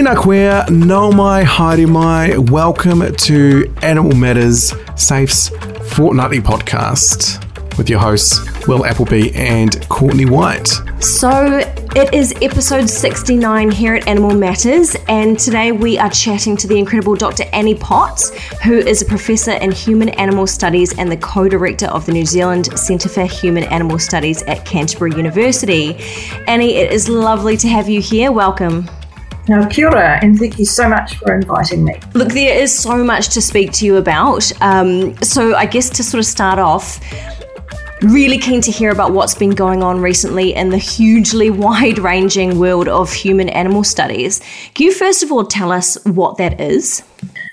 Tēnā koe, nau mai, haere mai. Welcome to Animal Matters Safe's fortnightly podcast with your hosts, Will Appleby and Courtney White. So, it is episode 69 here at Animal Matters, and today we are chatting to the incredible Dr. Annie Potts, who is a professor in human animal studies and the co director of the New Zealand Centre for Human Animal Studies at Canterbury University. Annie, it is lovely to have you here. Welcome. Now, kia ora, and thank you so much for inviting me. Look, there is so much to speak to you about. Um, so, I guess to sort of start off, really keen to hear about what's been going on recently in the hugely wide ranging world of human animal studies. Can you first of all tell us what that is?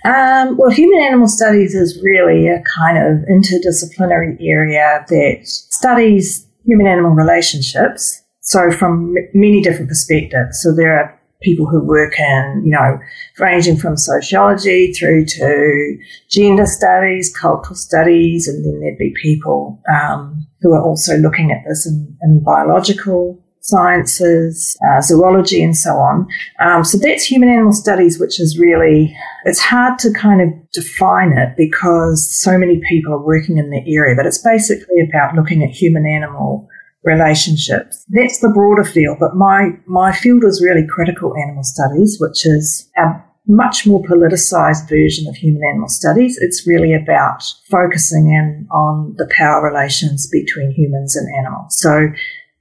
Um, well, human animal studies is really a kind of interdisciplinary area that studies human animal relationships. So, from many different perspectives. So, there are people who work in, you know, ranging from sociology through to gender studies, cultural studies, and then there'd be people um, who are also looking at this in, in biological sciences, uh, zoology, and so on. Um, so that's human animal studies, which is really, it's hard to kind of define it because so many people are working in the area, but it's basically about looking at human animal relationships. That's the broader field, but my, my field is really critical animal studies, which is a much more politicized version of human animal studies. It's really about focusing in on the power relations between humans and animals. So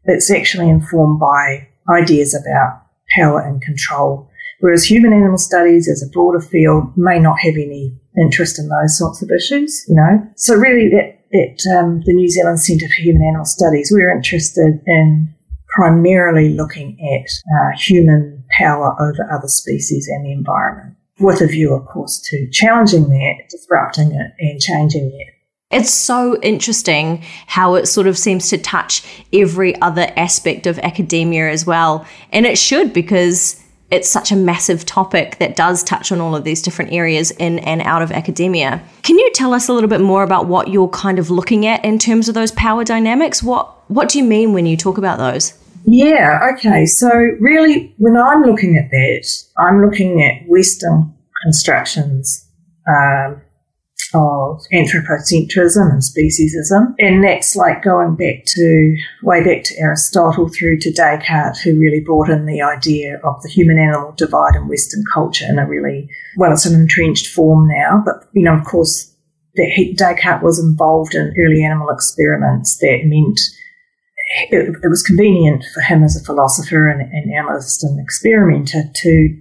it's actually informed by ideas about power and control. Whereas human animal studies as a broader field may not have any interest in those sorts of issues, you know. So really that at um, the New Zealand Centre for Human Animal Studies, we're interested in primarily looking at uh, human power over other species and the environment, with a view, of course, to challenging that, disrupting it, and changing it. It's so interesting how it sort of seems to touch every other aspect of academia as well. And it should because it's such a massive topic that does touch on all of these different areas in and out of academia. Can you tell us a little bit more about what you're kind of looking at in terms of those power dynamics? What what do you mean when you talk about those? Yeah, okay. So really when I'm looking at that, I'm looking at Western constructions um, of anthropocentrism and speciesism. And that's like going back to way back to Aristotle through to Descartes, who really brought in the idea of the human animal divide in Western culture in a really, well, it's an entrenched form now. But, you know, of course, that he, Descartes was involved in early animal experiments that meant it, it was convenient for him as a philosopher and, and analyst and experimenter to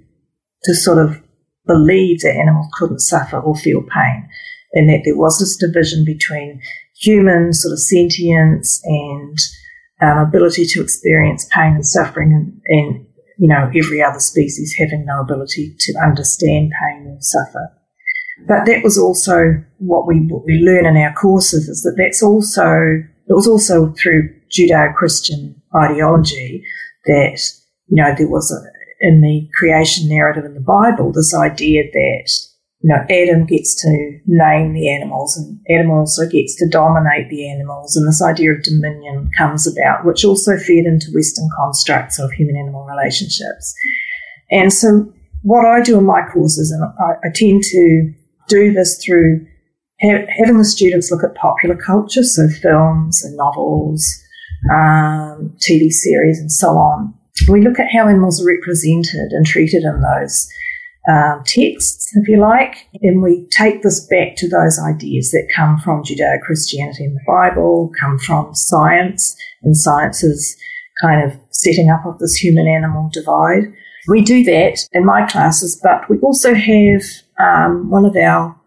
to sort of believe that animals couldn't suffer or feel pain and that there was this division between human sort of sentience and um, ability to experience pain and suffering and, and, you know, every other species having no ability to understand pain or suffer. But that was also what we, what we learn in our courses is that that's also, it was also through Judeo-Christian ideology that, you know, there was a, in the creation narrative in the Bible, this idea that know, Adam gets to name the animals and Adam also gets to dominate the animals. And this idea of dominion comes about, which also fed into Western constructs of human animal relationships. And so what I do in my courses, and I, I tend to do this through ha- having the students look at popular culture, so films and novels, um, TV series and so on. We look at how animals are represented and treated in those um, texts, if you like, and we take this back to those ideas that come from Judeo Christianity and the Bible, come from science, and science is kind of setting up of this human animal divide. We do that in my classes, but we also have um, one of our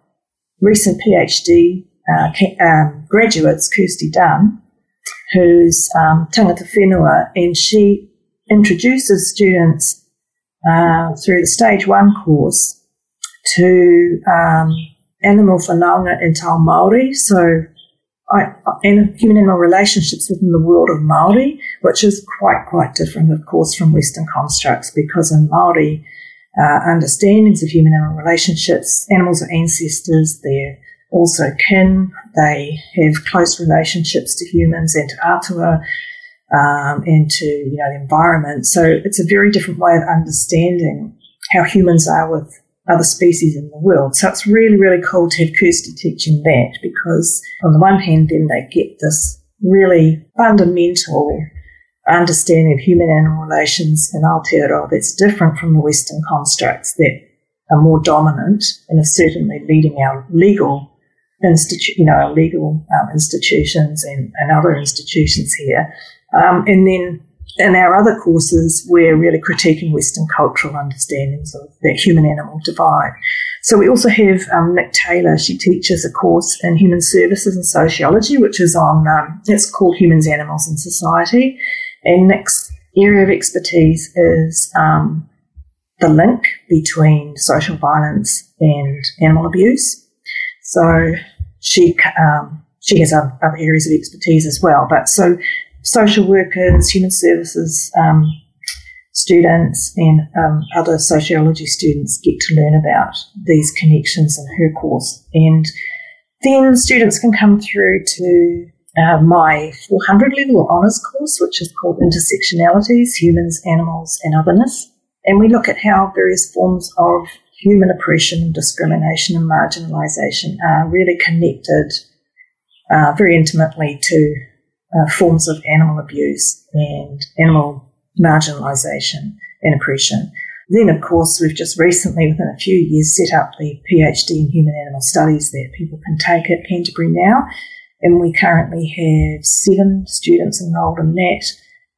recent PhD uh, um, graduates, Kirsty Dunn, who's um, tangata whenua, and she introduces students uh, through the stage one course to um, animal whanaunga in te ao Māori. So I, human animal relationships within the world of Māori, which is quite, quite different, of course, from Western constructs, because in Māori uh, understandings of human animal relationships, animals are ancestors, they're also kin, they have close relationships to humans and to atua, um, and to you know the environment. So it's a very different way of understanding how humans are with other species in the world. So it's really, really cool to have Kirsty teaching that because on the one hand, then they get this really fundamental understanding of human animal relations in Aotearoa that's different from the Western constructs that are more dominant and are certainly leading our legal institu- you know, legal um, institutions and, and other institutions here. Um, and then in our other courses, we're really critiquing Western cultural understandings of that human animal divide. So we also have um, Nik Taylor. She teaches a course in human services and sociology, which is on, um, it's called Humans, Animals and Society. And Nik's area of expertise is um, the link between social violence and animal abuse. So she, um, she has other areas of expertise as well. But so social workers, human services um, students, and um, other sociology students get to learn about these connections in her course. And then students can come through to uh, my 400 level honours course, which is called Intersectionalities, Humans, Animals, and Otherness. And we look at how various forms of human oppression, discrimination, and marginalisation are really connected uh, very intimately to uh, forms of animal abuse and animal marginalisation and oppression. Then, of course, we've just recently, within a few years, set up the PhD in Human Animal Studies that people can take at Canterbury now. And we currently have seven students enrolled in that.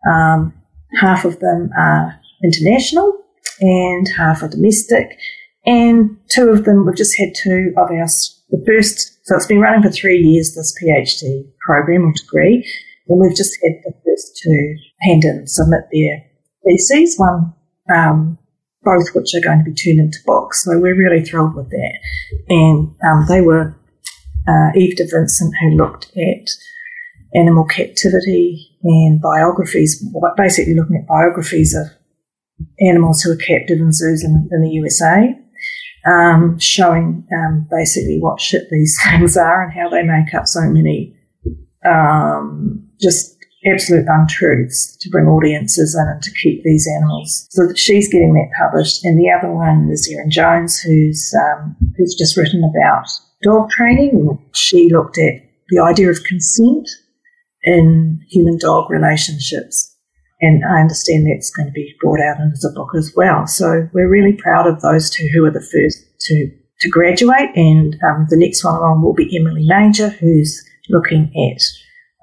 Um, half of them are international and half are domestic. And two of them, we've just had two of our, the first, so it's been running for three years, this PhD program or degree. And we've just had the first two hand in submit their theses, one, um, both which are going to be turned into books. So we're really thrilled with that. And um, they were uh, Eve de Vincent, who looked at animal captivity and biographies, basically looking at biographies of animals who are captive in zoos in, in the USA, um, showing um, basically what shit these things are and how they make up so many um, just absolute untruths to bring audiences in and to keep these animals. So she's getting that published, and the other one is Erin Jones, who's um, who's just written about dog training. She looked at the idea of consent in human dog relationships. And I understand that's going to be brought out as a book as well. So we're really proud of those two who are the first to, to graduate. And um, the next one along will be Emily Major, who's looking at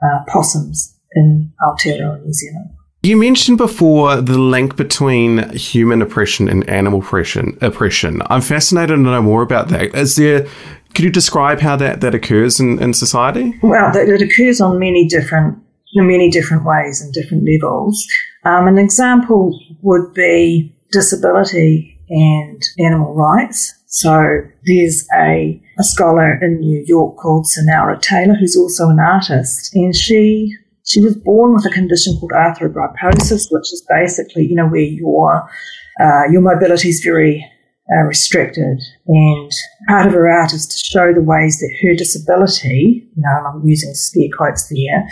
uh, possums in Aotearoa, New Zealand. You mentioned before the link between human oppression and animal oppression. Oppression. I'm fascinated to know more about that. Is there? Could you describe how that, that occurs in, in society? Well, it occurs on many different in many different ways and different levels. Um, an example would be disability and animal rights. So there's a, a scholar in New York called Sunaura Taylor, who's also an artist, and she she was born with a condition called arthrogryposis, which is basically, you know, where your uh, your mobility is very uh, restricted. And part of her art is to show the ways that her disability, you know, I'm using scare quotes there,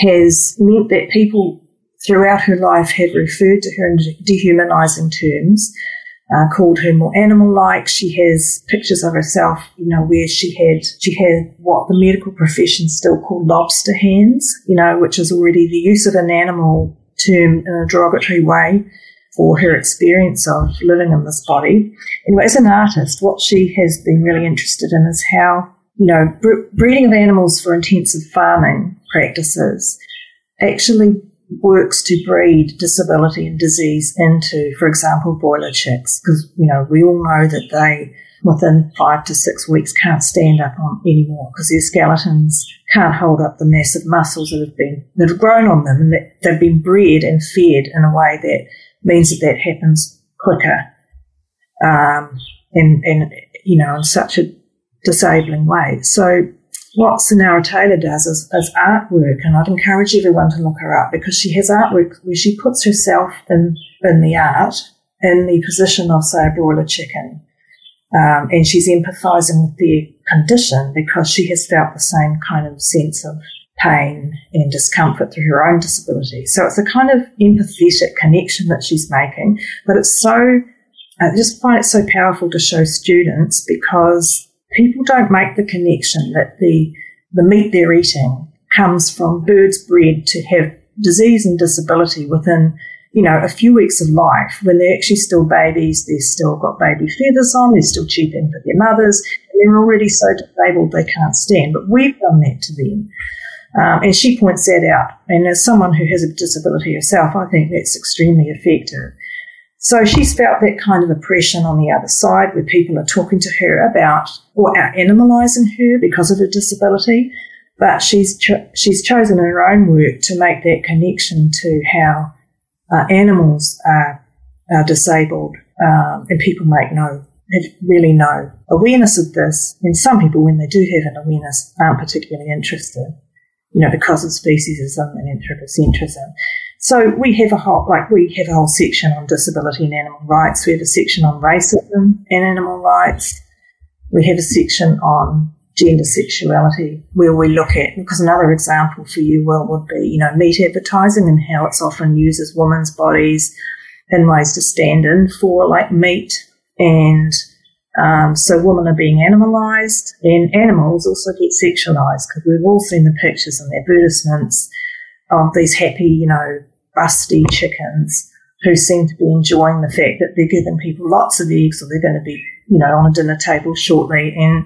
has meant that people throughout her life have referred to her in dehumanizing terms uh, called her more animal-like. She has pictures of herself, you know, where she had she had what the medical profession still called lobster hands, you know, which is already the use of an animal term in a derogatory way for her experience of living in this body. And as an artist, what she has been really interested in is how, you know, breeding of animals for intensive farming practices actually works to breed disability and disease into, for example, broiler chicks, because, you know, we all know that they, within five to six weeks, can't stand up on anymore because their skeletons can't hold up the massive muscles that have been, that have grown on them and that they've been bred and fed in a way that means that that happens quicker. Um, and, and, you know, in such a disabling way. So what Sunaura Taylor does is, artwork, and I'd encourage everyone to look her up because she has artwork where she puts herself in, in the art in the position of, say, a broiler chicken. Um, and she's empathizing with their condition because she has felt the same kind of sense of pain and discomfort through her own disability. So it's a kind of empathetic connection that she's making, but it's so I just find it so powerful to show students because people don't make the connection that the, the meat they're eating comes from birds bred to have disease and disability within, you know, a few weeks of life when they're actually still babies, they've still got baby feathers on, they're still cheeping for their mothers, and they're already so disabled they can't stand. But we've done that to them. Um, and she points that out. And as someone who has a disability herself, I think that's extremely effective. So she's felt that kind of oppression on the other side where people are talking to her about or are animalising her because of her disability. But she's, cho- she's chosen in her own work to make that connection to how uh, animals are, are disabled um, and people make no, have really no awareness of this. And some people, when they do have an awareness, aren't particularly interested, you know, because of speciesism and anthropocentrism. So we have a whole, like we have a whole section on disability and animal rights. We have a section on racism and animal rights. We have a section on gender sexuality where we look at, because another example for you, Will, would be, you know, meat advertising and how it's often uses women's bodies in ways to stand in for like meat. And um, so women are being animalized and animals also get sexualized because we've all seen the pictures and the advertisements of these happy, you know, busty chickens who seem to be enjoying the fact that they're giving people lots of eggs or they're going to be, you know, on a dinner table shortly and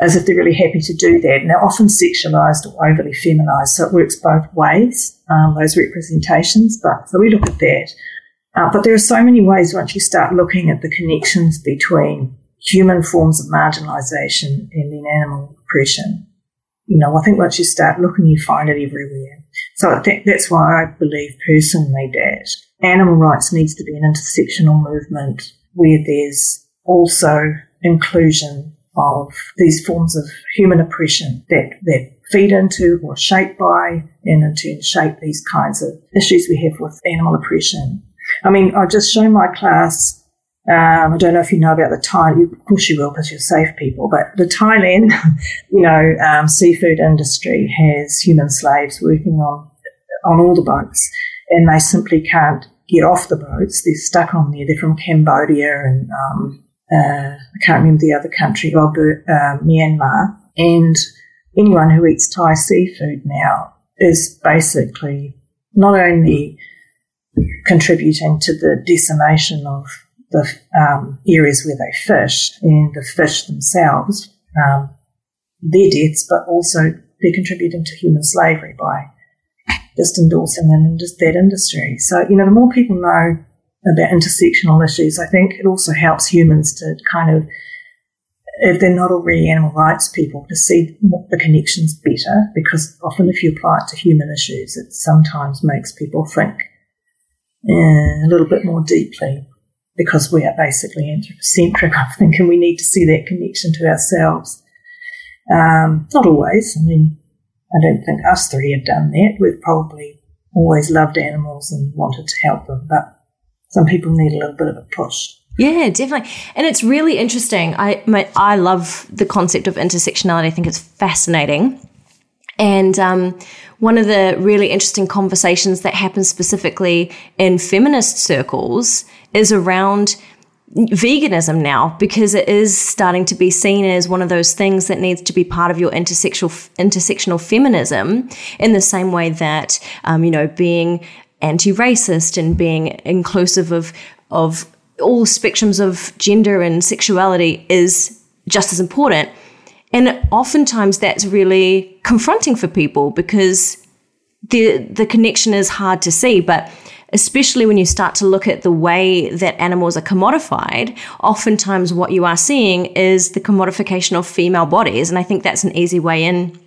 as if they're really happy to do that. And they're often sexualized or overly feminized. So it works both ways, um, those representations. But so we look at that. Uh, but there are so many ways once you start looking at the connections between human forms of marginalization and then animal oppression. You know, I think once you start looking, you find it everywhere. So I that's why I believe personally that animal rights needs to be an intersectional movement where there's also inclusion of these forms of human oppression that, that feed into or shaped by and in turn shape these kinds of issues we have with animal oppression. I mean, I'll just show my class um, I don't know if you know about the Thai, of course you will because you're safe people, but the Thailand, you know, um, seafood industry has human slaves working on, on all the boats and they simply can't get off the boats. They're stuck on there. They're from Cambodia and, um, uh, I can't remember the other country, oh, uh, Myanmar. And anyone who eats Thai seafood now is basically not only contributing to the decimation of the um, areas where they fish and the fish themselves, um, their deaths, but also they're contributing to human slavery by just endorsing them just that industry. So, you know, the more people know about intersectional issues, I think it also helps humans to kind of, if they're not already animal rights people, to see the connections better because often if you apply it to human issues, it sometimes makes people think uh, a little bit more deeply because we are basically anthropocentric, I think, and we need to see that connection to ourselves. Um, not always. I mean, I don't think us three have done that. We've probably always loved animals and wanted to help them, but some people need a little bit of a push. Yeah, definitely. And it's really interesting. I my, I love the concept of intersectionality. I think it's fascinating. And um, one of the really interesting conversations that happens specifically in feminist circles is around veganism now because it is starting to be seen as one of those things that needs to be part of your intersectional intersectional feminism in the same way that um, you know being anti-racist and being inclusive of of all spectrums of gender and sexuality is just as important and oftentimes that's really confronting for people because the the connection is hard to see, but especially when you start to look at the way that animals are commodified, oftentimes what you are seeing is the commodification of female bodies. And I think that's an easy way in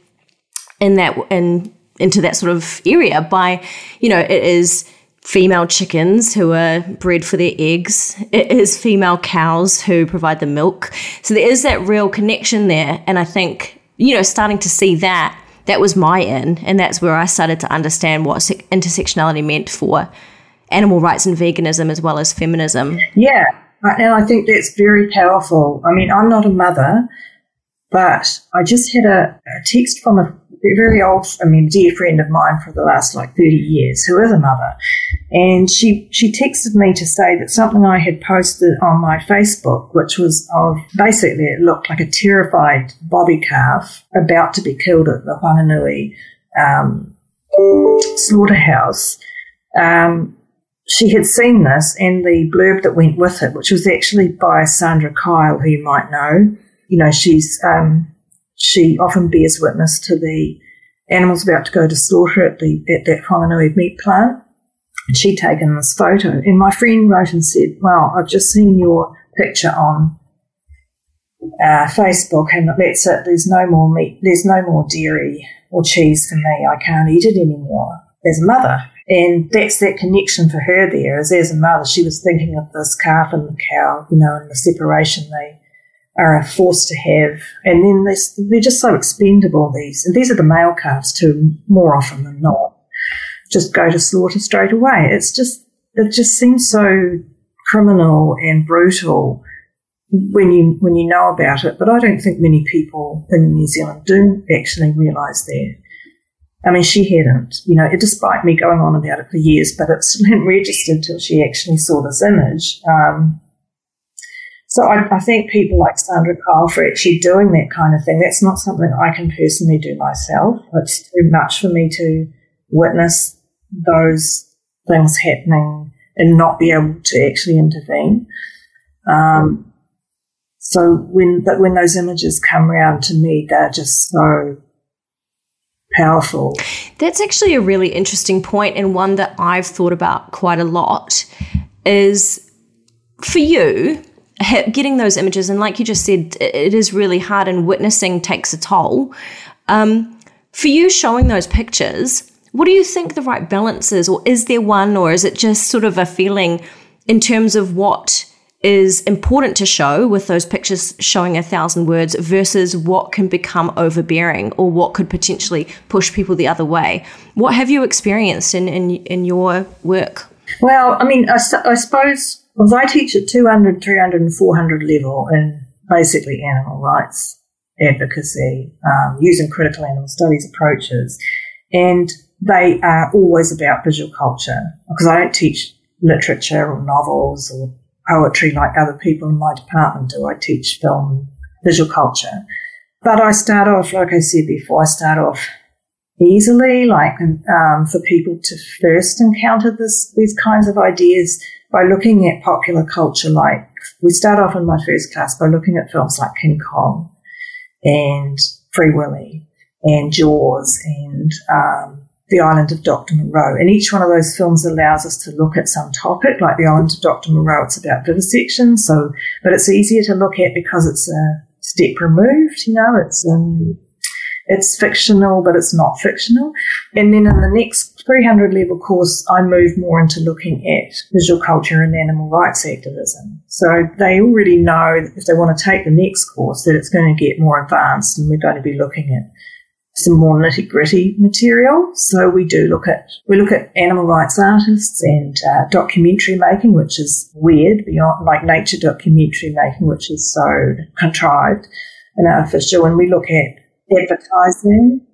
in that in into that sort of area by, you know, it is female chickens who are bred for their eggs. It is female cows who provide the milk. So there is that real connection there. And I think, you know, starting to see that, that was my in. And that's where I started to understand what intersectionality meant for animal rights and veganism as well as feminism. Yeah. And I think that's very powerful. I mean, I'm not a mother, but I just had a, a text from a very old, I mean, dear friend of mine for the last like 30 years, who is a mother. And she, she texted me to say that something I had posted on my Facebook, which was of basically it looked like a terrified bobby calf about to be killed at the Whanganui um, slaughterhouse. Um, she had seen this and the blurb that went with it, which was actually by Sandra Kyle, who you might know. You know, she's um, she often bears witness to the animals about to go to slaughter at the at that Whanganui meat plant. She'd taken this photo, and my friend wrote and said, "Well, I've just seen your picture on uh, Facebook, and that's it. There's no more meat. There's no more dairy or cheese for me. I can't eat it anymore." As a mother, and that's that connection for her there. As as a mother, she was thinking of this calf and the cow, you know, and the separation they are forced to have. And then they're just so expendable, these. And these are the male calves too, more often than not. Just go to slaughter straight away. It's just, it just seems so criminal and brutal when you, when you know about it. But I don't think many people in New Zealand do actually realise that. I mean, she hadn't, you know, it despite me going on about it for years, but it hadn't registered until she actually saw this image. Um, so I, I, think people like Sandra Kyle for actually doing that kind of thing, that's not something I can personally do myself. It's too much for me to witness those things happening and not be able to actually intervene. Um, so when but when those images come around to me, they're just so powerful. That's actually a really interesting point and one that I've thought about quite a lot. Is for you, getting those images, and like you just said, it is really hard, and witnessing takes a toll. Um, for you, showing those pictures, what do you think the right balance is, or is there one, or is it just sort of a feeling in terms of what is important to show with those pictures showing a thousand words versus what can become overbearing or what could potentially push people the other way? What have you experienced in, in, in your work? Well, I mean, I, I suppose well, I teach at 200, 300, and 400 level in basically animal rights advocacy um, using critical animal studies approaches. And they are always about visual culture because I don't teach literature or novels or poetry like other people in my department do. I teach film visual culture. But I start off, like I said before, I start off easily, like um, for people to first encounter this, these kinds of ideas by looking at popular culture. Like we start off in my first class by looking at films like King Kong and Free Willy and Jaws and um, The Island of Dr. Moreau. And each one of those films allows us to look at some topic, like The Island of Dr. Moreau, it's about vivisection. So, but it's easier to look at because it's a step removed, you know, it's, um, it's fictional, but it's not fictional. And then in the next 300 level course, I move more into looking at visual culture and animal rights activism. So they already know if they want to take the next course that it's going to get more advanced and we're going to be looking at some more nitty gritty material. So we do look at we look at animal rights artists and uh, documentary making, which is weird beyond like nature documentary making, which is so contrived and artificial. And we look at advertising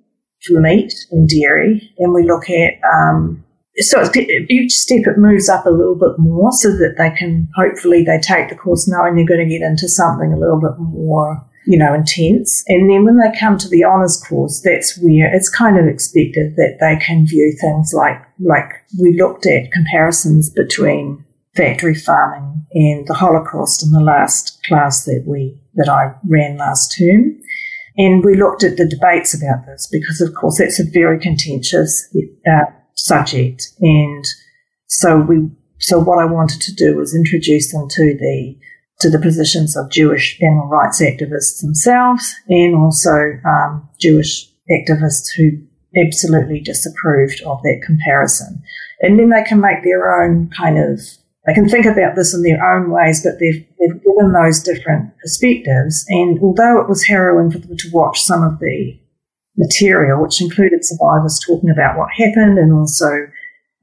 for meat and dairy, and we look at um, so each step it moves up a little bit more so that they can hopefully they take the course knowing they're going to get into something a little bit more you know intense. And then when they come to the honors course that's where it's kind of expected that they can view things like like we looked at comparisons between factory farming and the holocaust in the last class that we that i ran last term and we looked at the debates about this because, of course, that's a very contentious uh, subject. And so we, so what I wanted to do was introduce them to the to the positions of Jewish animal rights activists themselves, and also um, Jewish activists who absolutely disapproved of that comparison. And then they can make their own kind of they can think about this in their own ways, but they've, they've given those different perspectives. And although it was harrowing for them to watch some of the material, which included survivors talking about what happened and also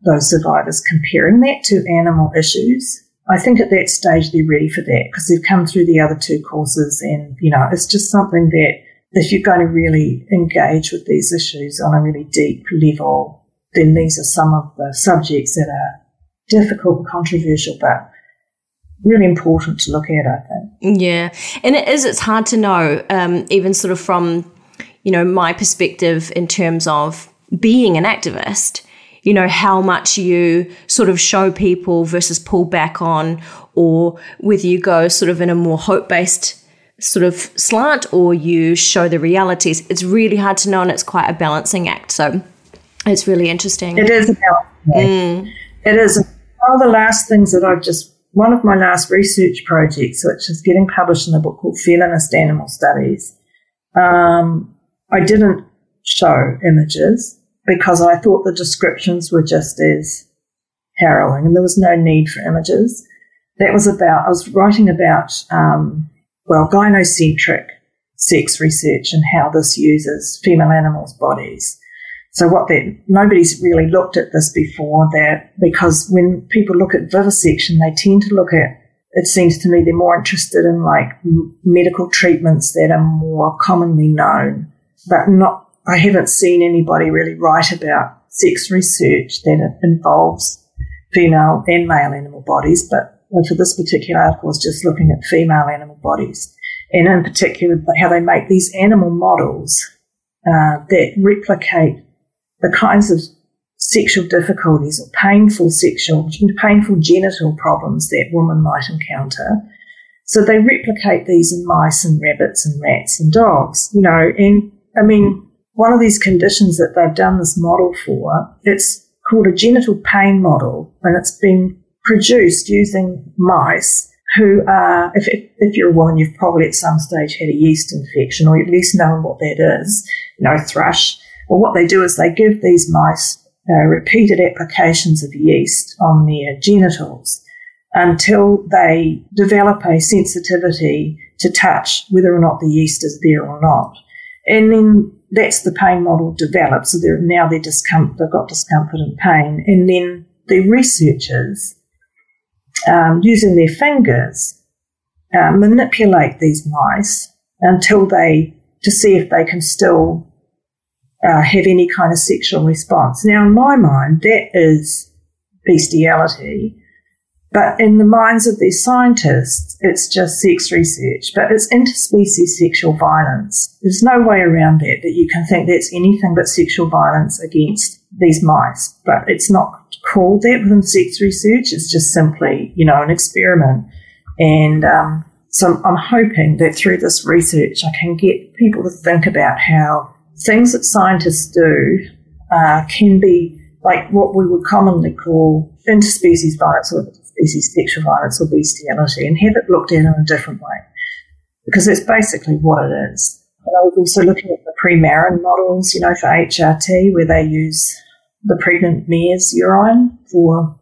those survivors comparing that to animal issues, I think at that stage they're ready for that because they've come through the other two courses and, you know, it's just something that if you're going to really engage with these issues on a really deep level, then these are some of the subjects that are difficult controversial, but really important to look at, I think. Yeah. And it is, it's hard to know, um, even sort of from, you know, my perspective in terms of being an activist, you know, how much you sort of show people versus pull back on, or whether you go sort of in a more hope based sort of slant or you show the realities. It's really hard to know, and it's quite a balancing act. So it's really interesting. It is a balancing mm. It is. One of the last things that I've just, one of my last research projects, which is getting published in a book called Feminist Animal Studies, um, I didn't show images because I thought the descriptions were just as harrowing and there was no need for images. That was about, I was writing about, um, well, gynocentric sex research and how this uses female animals' bodies. So what that, nobody's really looked at this before that because when people look at vivisection, they tend to look at, it seems to me they're more interested in like medical treatments that are more commonly known, but not I haven't seen anybody really write about sex research that involves female and male animal bodies, but for this particular article, I was just looking at female animal bodies, and in particular, how they make these animal models uh, that replicate the kinds of sexual difficulties or painful sexual, painful genital problems that women might encounter. So they replicate these in mice and rabbits and rats and dogs, you know, and I mean, one of these conditions that they've done this model for, it's called a genital pain model, and it's been produced using mice who are, if, if, you're a woman, you've probably at some stage had a yeast infection, or at least known what that is, you know, thrush. Well, what they do is they give these mice uh, repeated applications of yeast on their genitals until they develop a sensitivity to touch whether or not the yeast is there or not. And then that's the pain model developed. So they're now they're discomfort, they've got discomfort and pain. And then the researchers, um, using their fingers, uh, manipulate these mice until they, to see if they can still uh, have any kind of sexual response. Now, in my mind, that is bestiality. But in the minds of these scientists, it's just sex research, but it's interspecies sexual violence. There's no way around that, that you can think that's anything but sexual violence against these mice. But it's not called that within sex research. It's just simply, you know, an experiment. And um, so I'm hoping that through this research, I can get people to think about how things that scientists do uh, can be like what we would commonly call interspecies violence or species sexual violence or bestiality and have it looked at in a different way because that's basically what it is. And I was also looking at the Premarin models, you know, for HRT, where they use the pregnant mare's urine for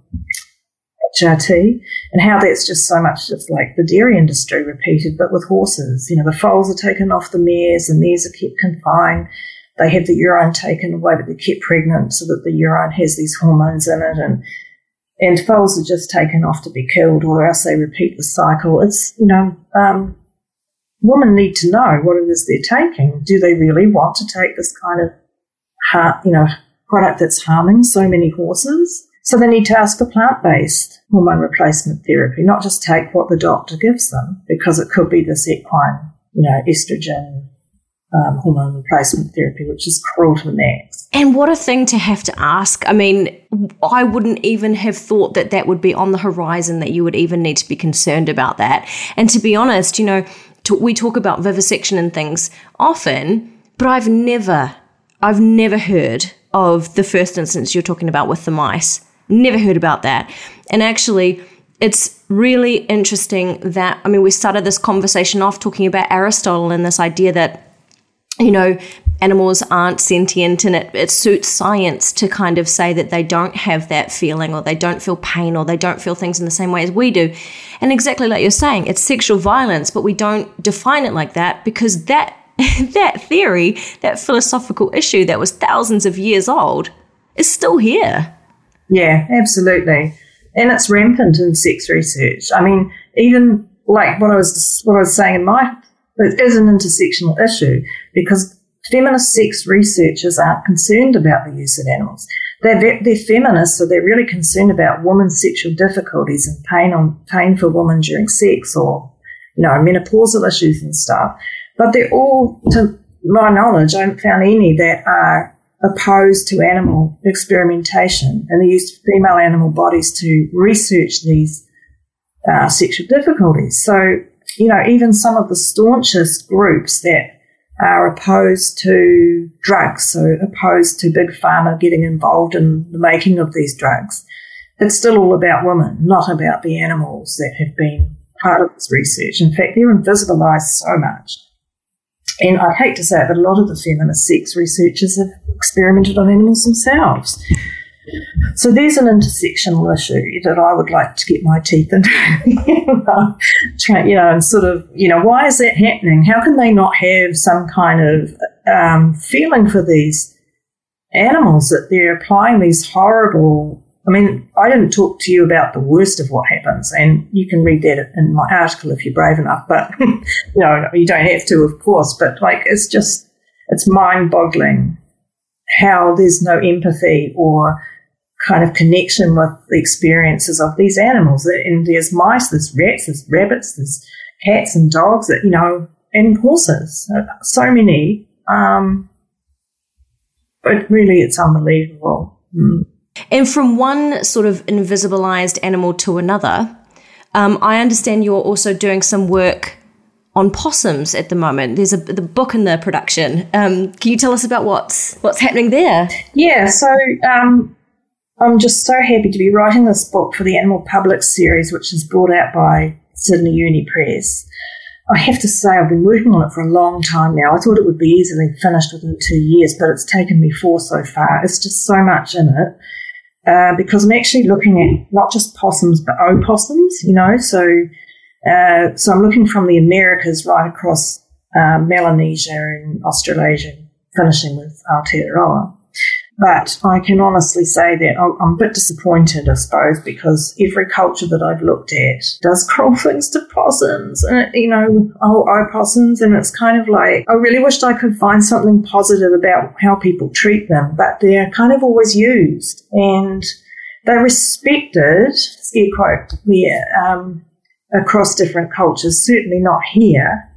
HRT, and how that's just so much just like the dairy industry repeated, but with horses. You know, the foals are taken off the mares, the mares are kept confined. They have the urine taken away, but they're kept pregnant so that the urine has these hormones in it, and and foals are just taken off to be killed, or else they repeat the cycle. It's you know, um, women need to know what it is they're taking. Do they really want to take this kind of, har- you know, product that's harming so many horses? So they need to ask for plant-based hormone replacement therapy, not just take what the doctor gives them, because it could be this equine, you know, estrogen um, hormone replacement therapy, which is cruel to the max. And what a thing to have to ask. I mean, I wouldn't even have thought that that would be on the horizon, that you would even need to be concerned about that. And to be honest, you know, we talk about vivisection and things often, but I've never, I've never heard of the first instance you're talking about with the mice. Never heard about that. And actually, it's really interesting that, I mean, we started this conversation off talking about Aristotle and this idea that you know, animals aren't sentient and it, it suits science to kind of say that they don't have that feeling or they don't feel pain or they don't feel things in the same way as we do. And exactly like you're saying, it's sexual violence, but we don't define it like that because that that theory, that philosophical issue that was thousands of years old, is still here. Yeah, absolutely. And it's rampant in sex research. I mean, even like what I was what I was saying in my it is an intersectional issue because feminist sex researchers aren't concerned about the use of animals. They're, they're feminists, so they're really concerned about women's sexual difficulties and pain on pain for women during sex or you know menopausal issues and stuff. But they're all, to my knowledge, I haven't found any that are opposed to animal experimentation and the use of female animal bodies to research these uh, sexual difficulties. So, you know, even some of the staunchest groups that are opposed to drugs, so opposed to big pharma getting involved in the making of these drugs. It's still all about women, not about the animals that have been part of this research. In fact, they're invisibilized so much. And I hate to say it, but a lot of the feminist sex researchers have experimented on animals themselves. So there's an intersectional issue that I would like to get my teeth into. you know, and sort of, you know, why is that happening? How can they not have some kind of um, feeling for these animals that they're applying these horrible? I mean, I didn't talk to you about the worst of what happens, and you can read that in my article if you're brave enough. But you know, you don't have to, of course. But like, it's just it's mind-boggling how there's no empathy or kind of connection with the experiences of these animals. And there's mice, there's rats, there's rabbits, there's cats and dogs that, you know, and horses. So many. Um, but really, it's unbelievable. Mm. And from one sort of invisibilized animal to another, um, I understand you're also doing some work on possums at the moment. There's a the book in the production. Um, can you tell us about what's what's happening there? Yeah, so um, I'm just so happy to be writing this book for the Animal Publics series, which is brought out by Sydney Uni Press. I have to say, I've been working on it for a long time now. I thought it would be easily finished within two years, but it's taken me four so far. It's just so much in it. Uh, because I'm actually looking at not just possums, but opossums, you know. So, uh, so I'm looking from the Americas right across uh, Melanesia and Australasia, finishing with Aotearoa. But I can honestly say that I'm a bit disappointed, I suppose, because every culture that I've looked at does cruel things to possums, and you know, oh, opossums, and it's kind of like I really wished I could find something positive about how people treat them, but they're kind of always used and they're respected. Scare quote, yeah, um, across different cultures. Certainly not here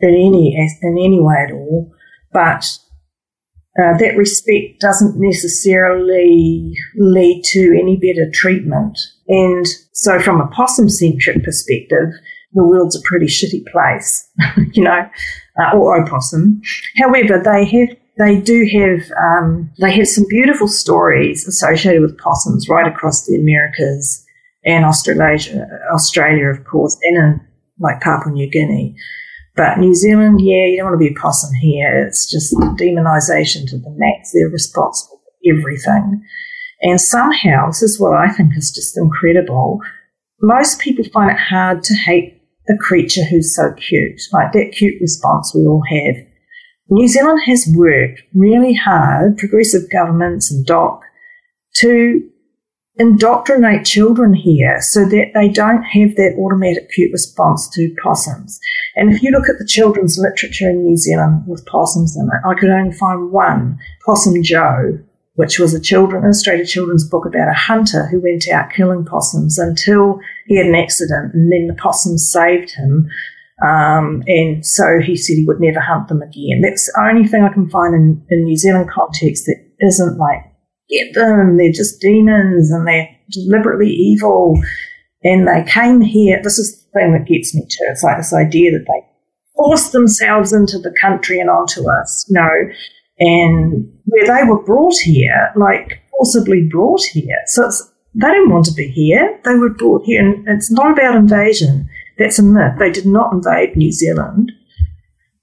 in any in any way at all, but uh, that respect doesn't necessarily lead to any better treatment. And so, from a possum centric perspective, the world's a pretty shitty place, you know, uh, or opossum. However, they have they do have um, they have some beautiful stories associated with possums right across the Americas and Australasia, Australia, of course, and in like Papua New Guinea. But New Zealand, yeah, you don't want to be a possum here. It's just demonisation to the max. They're responsible for everything. And somehow, this is what I think is just incredible. Most people find it hard to hate a creature who's so cute, like that cute response we all have. New Zealand has worked really hard, progressive governments and DOC, to indoctrinate children here so that they don't have that automatic cute response to possums. And if you look at the children's literature in New Zealand with possums in it, I could only find one, Possum Joe, which was a children, illustrated children's book about a hunter who went out killing possums until he had an accident and then the possums saved him. Um, and so he said he would never hunt them again. That's the only thing I can find in, in New Zealand context that isn't like, get them, they're just demons and they're deliberately evil. And they came here. This is the thing that gets me too. It's like this idea that they forced themselves into the country and onto us, you know, and where they were brought here, like forcibly brought here. So they didn't want to be here. They were brought here, and it's not about invasion. That's a myth. They did not invade New Zealand.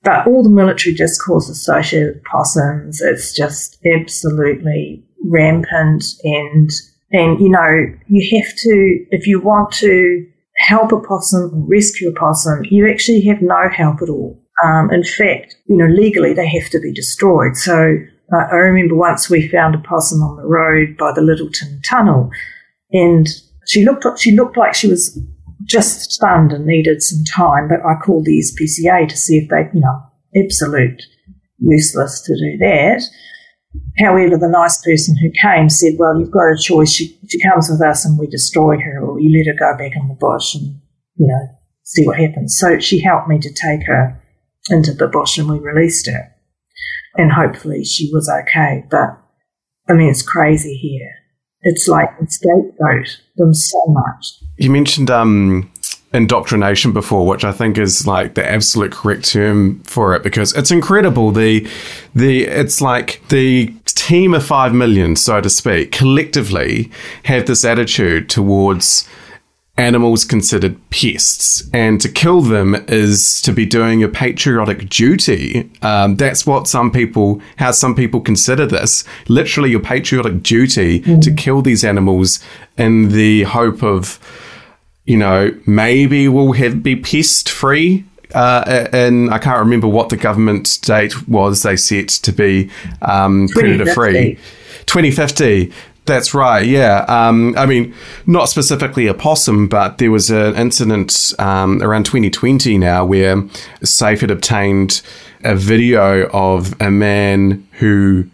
But all the military discourse associated with possums, it's just absolutely rampant and and you know, you have to if you want to help a possum, or rescue a possum, you actually have no help at all. Um, in fact, you know, legally they have to be destroyed. So uh, I remember once we found a possum on the road by the Lyttelton Tunnel, and she looked she looked like she was just stunned and needed some time, but I called the SPCA to see if they, you know, absolute useless to do that. However, the nice person who came said, Well, you've got a choice. She, she comes with us and we destroy her, or you let her go back in the bush and, you know, see what happens. So she helped me to take her into the bush and we released her. And hopefully she was okay. But I mean, it's crazy here. It's like scapegoat them so much. You mentioned um, indoctrination before, which I think is like the absolute correct term for it because it's incredible. The the it's like the team of five million, so to speak, collectively have this attitude towards animals considered pests, and to kill them is to be doing a patriotic duty. Um, that's what some people, how some people consider this. Literally, your patriotic duty mm. to kill these animals in the hope of you know, maybe we'll have be pest free. Uh, and I can't remember what the government date was they set to be um, predator free. 2050. That's right. Yeah. Um, I mean, not specifically a possum, but there was an incident um, around 2020 now where SAFE had obtained a video of a man who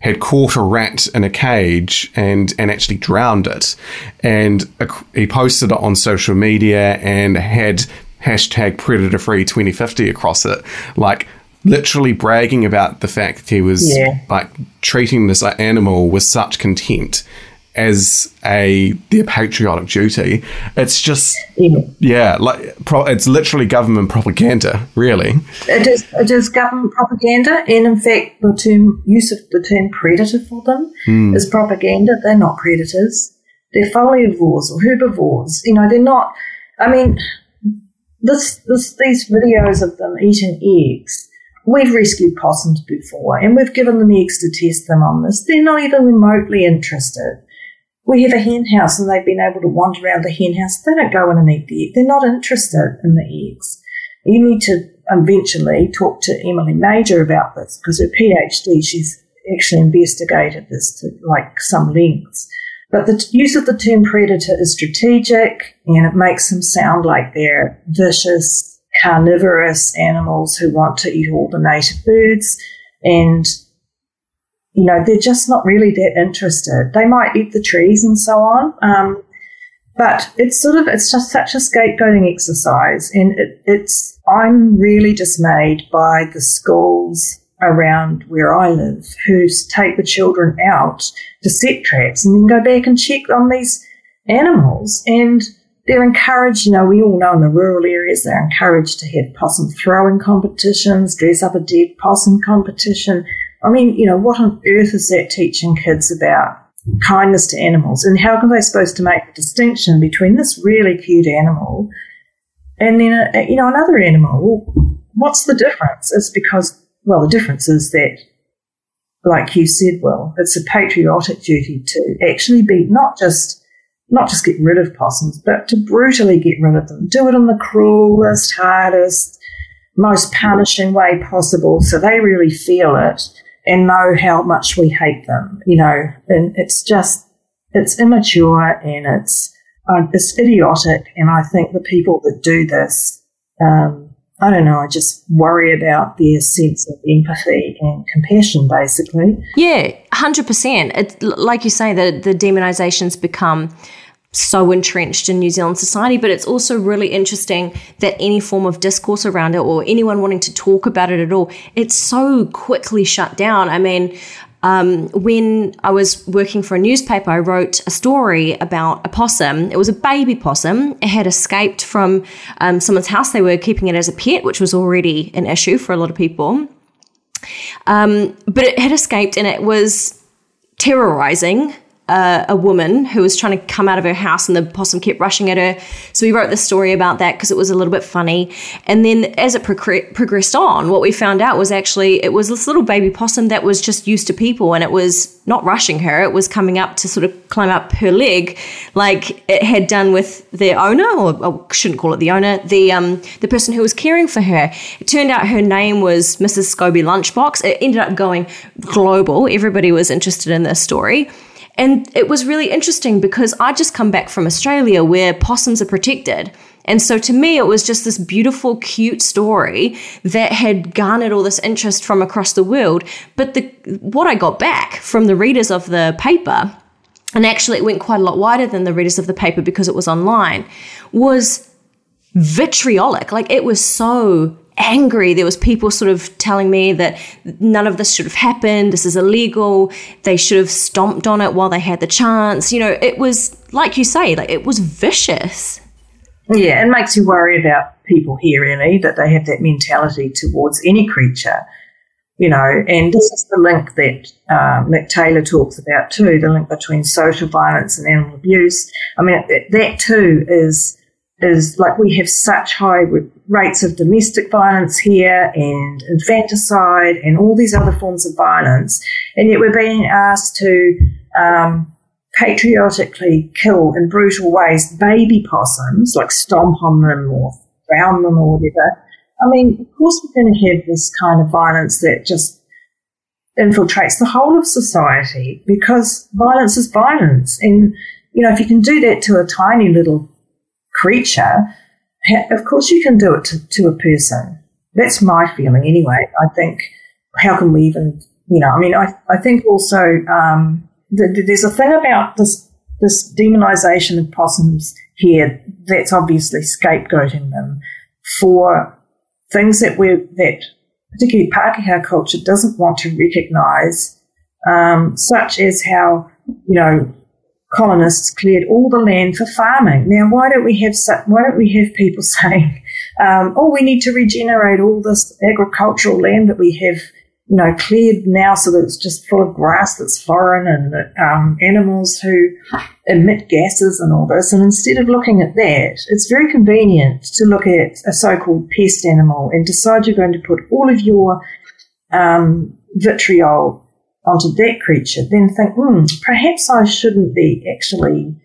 had caught a rat in a cage and and actually drowned it, and he posted it on social media and had hashtag predator free 2050 across it, like literally bragging about the fact that he was yeah. like treating this animal with such contempt as a their patriotic duty. It's just yeah, yeah like pro, it's literally government propaganda, really. It is it is government propaganda, and in fact, the term use of the term predator for them mm. is propaganda. They're not predators. They're folivores or herbivores. You know, they're not. I mean, this this these videos of them eating eggs. We've rescued possums before, and we've given them eggs to test them on this. They're not even remotely interested we have a hen house and they've been able to wander around the hen house. They don't go in and eat the egg. They're not interested in the eggs. You need to eventually talk to Emily Major about this because her PhD, she's actually investigated this to like some lengths. But the use of the term predator is strategic and it makes them sound like they're vicious, carnivorous animals who want to eat all the native birds. And you know, they're just not really that interested. They might eat the trees and so on. Um, but it's sort of, it's just such a scapegoating exercise. And it, it's, I'm really dismayed by the schools around where I live who take the children out to set traps and then go back and check on these animals. And they're encouraged, you know, we all know in the rural areas they're encouraged to have possum throwing competitions, dress up a dead possum competition. I mean, you know, what on earth is that teaching kids about kindness to animals? And how are they supposed to make the distinction between this really cute animal and then, a, you know, another animal? Well, what's the difference? It's because, well, the difference is that, like you said, well, it's a patriotic duty to actually be not just not just get rid of possums, but to brutally get rid of them. Do it in the cruelest, hardest, most punishing way possible so they really feel it and know how much we hate them, you know, and it's just, it's immature and it's, uh, it's idiotic. And I think the people that do this, um, I don't know, I just worry about their sense of empathy and compassion, basically. Yeah, 100%. It, like you say, the, the demonizations become so entrenched in New Zealand society, but it's also really interesting that any form of discourse around it or anyone wanting to talk about it at all, it's so quickly shut down. I mean, um, when I was working for a newspaper, I wrote a story about a possum. It was a baby possum. It had escaped from um, someone's house. They were keeping it as a pet, which was already an issue for a lot of people. Um, but it had escaped and it was terrorizing a woman who was trying to come out of her house and the possum kept rushing at her. So we wrote the story about that because it was a little bit funny. And then as it pro- progressed on, what we found out was actually it was this little baby possum that was just used to people and it was not rushing her. It was coming up to sort of climb up her leg like it had done with the owner, or, or shouldn't call it the owner, the um, the person who was caring for her. It turned out her name was Mrs. Scobie Lunchbox. It ended up going global. Everybody was interested in this story. And it was really interesting because I just come back from Australia where possums are protected. And so to me, it was just this beautiful, cute story that had garnered all this interest from across the world. But the what I got back from the readers of the paper, and actually it went quite a lot wider than the readers of the paper because it was online, was vitriolic. Like it was so angry. There was people sort of telling me that none of this should have happened. This is illegal. They should have stomped on it while they had the chance. You know, it was like you say, like it was vicious. Yeah, it makes you worry about people here, really, that they have that mentality towards any creature. You know, and this is the link that um, Nik Taylor talks about too the link between social violence and animal abuse. I mean, that too is is like we have such high rates of domestic violence here and infanticide and all these other forms of violence, and yet we're being asked to um, patriotically kill in brutal ways baby possums, like stomp on them or drown them or whatever. I mean, of course, we're going to have this kind of violence that just infiltrates the whole of society because violence is violence. And, you know, if you can do that to a tiny little creature, of course you can do it to, to a person. That's my feeling anyway. I think, how can we even, you know, I mean, I, I think also um, the, there's a thing about this this demonization of possums here that's obviously scapegoating them for things that we're that particularly Pākehā culture doesn't want to recognise, um, such as how you know colonists cleared all the land for farming. Now, why don't we have why don't we have people saying, um, "Oh, we need to regenerate all this agricultural land that we have, you know, cleared now, so that it's just full of grass that's foreign and um, animals who emit gases and all this." And instead of looking at that, it's very convenient to look at a so-called pest animal and decide you're going to put all of your um, vitriol onto that creature, then think, hmm, perhaps I shouldn't be actually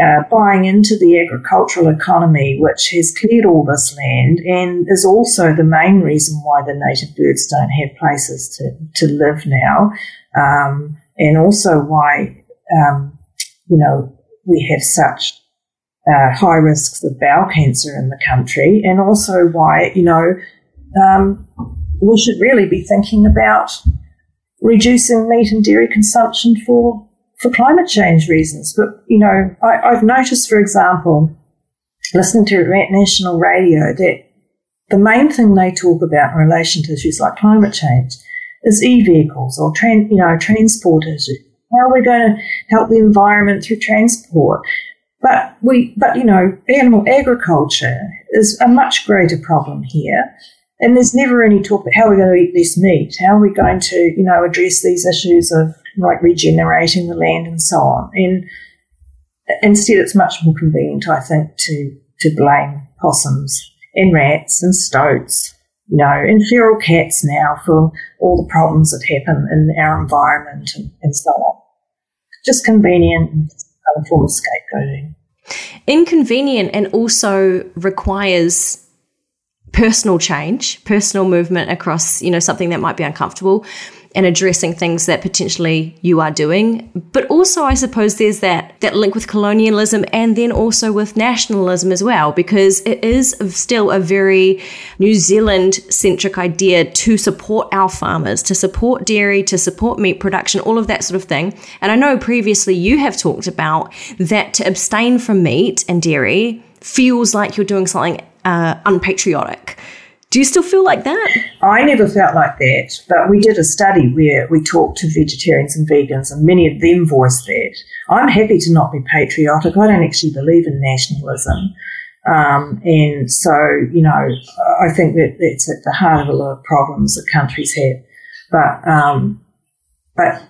uh, buying into the agricultural economy, which has cleared all this land and is also the main reason why the native birds don't have places to, to live now, um, and also why, um, you know, we have such uh, high risks of bowel cancer in the country, and also why, you know, um, we should really be thinking about reducing meat and dairy consumption for, for climate change reasons. But, you know, I, I've noticed, for example, listening to national radio, that the main thing they talk about in relation to issues like climate change is e-vehicles or tran- you know transporters. How are we going to help the environment through transport? But we, but you know, animal agriculture is a much greater problem here. And there's never any talk about how we're going to eat this meat. How are we going to, you know, address these issues of like regenerating the land and so on. And instead, it's much more convenient, I think, to to blame possums and rats and stoats, you know, and feral cats now for all the problems that happen in our environment and, and so on. Just convenient and form of scapegoating. Inconvenient and also requires personal change, personal movement across, you know, something that might be uncomfortable and addressing things that potentially you are doing. But also I suppose there's that that link with colonialism and then also with nationalism as well, because it is still a very New Zealand centric idea to support our farmers, to support dairy, to support meat production, all of that sort of thing. And I know previously you have talked about that to abstain from meat and dairy feels like you're doing something uh, unpatriotic. Do you still feel like that? I never felt like that, but we did a study where we talked to vegetarians and vegans, and many of them voiced that. I'm happy to not be patriotic. I don't actually believe in nationalism. Um, and so, you know, I think that that's at the heart of a lot of problems that countries have. But, um, but